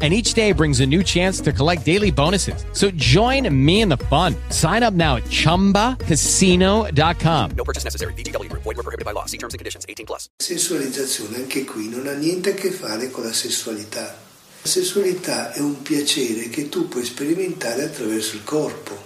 and each day brings a new chance to collect daily bonuses. So join me in the fun. Sign up now at ChumbaCasino.com. No purchase necessary. VGW Group. Void were prohibited by law. See terms and conditions. 18 plus. Sessualizzazione anche qui non ha niente a che fare con la sessualità. La sessualità è un piacere che tu puoi sperimentare attraverso il corpo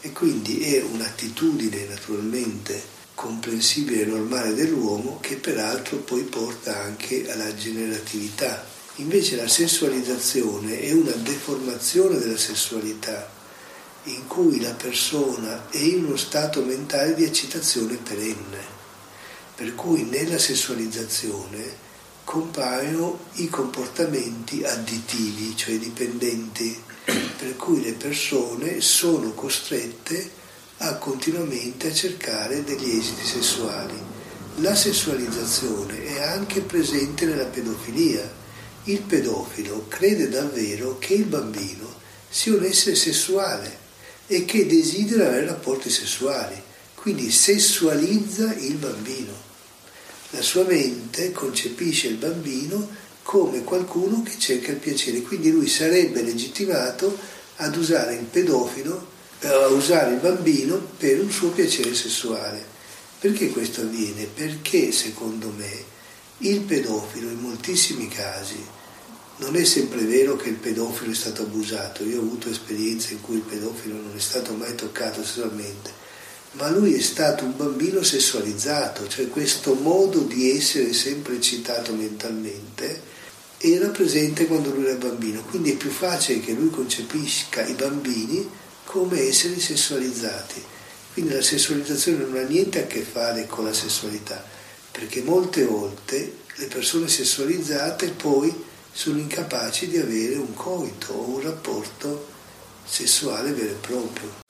e quindi è un'attitudine naturalmente comprensibile e normale dell'uomo che peraltro poi porta anche alla generatività. Invece la sessualizzazione è una deformazione della sessualità in cui la persona è in uno stato mentale di eccitazione perenne. Per cui nella sessualizzazione compaiono i comportamenti additivi, cioè dipendenti, per cui le persone sono costrette a continuamente a cercare degli esiti sessuali. La sessualizzazione è anche presente nella pedofilia. Il pedofilo crede davvero che il bambino sia un essere sessuale e che desidera avere rapporti sessuali, quindi sessualizza il bambino. La sua mente concepisce il bambino come qualcuno che cerca il piacere, quindi lui sarebbe legittimato ad usare il pedofilo, eh, a usare il bambino per un suo piacere sessuale. Perché questo avviene? Perché secondo me il pedofilo in moltissimi casi non è sempre vero che il pedofilo è stato abusato, io ho avuto esperienze in cui il pedofilo non è stato mai toccato sessualmente, ma lui è stato un bambino sessualizzato, cioè questo modo di essere sempre eccitato mentalmente era presente quando lui era bambino, quindi è più facile che lui concepisca i bambini come esseri sessualizzati. Quindi la sessualizzazione non ha niente a che fare con la sessualità, perché molte volte le persone sessualizzate poi sono incapaci di avere un coito o un rapporto sessuale vero e proprio.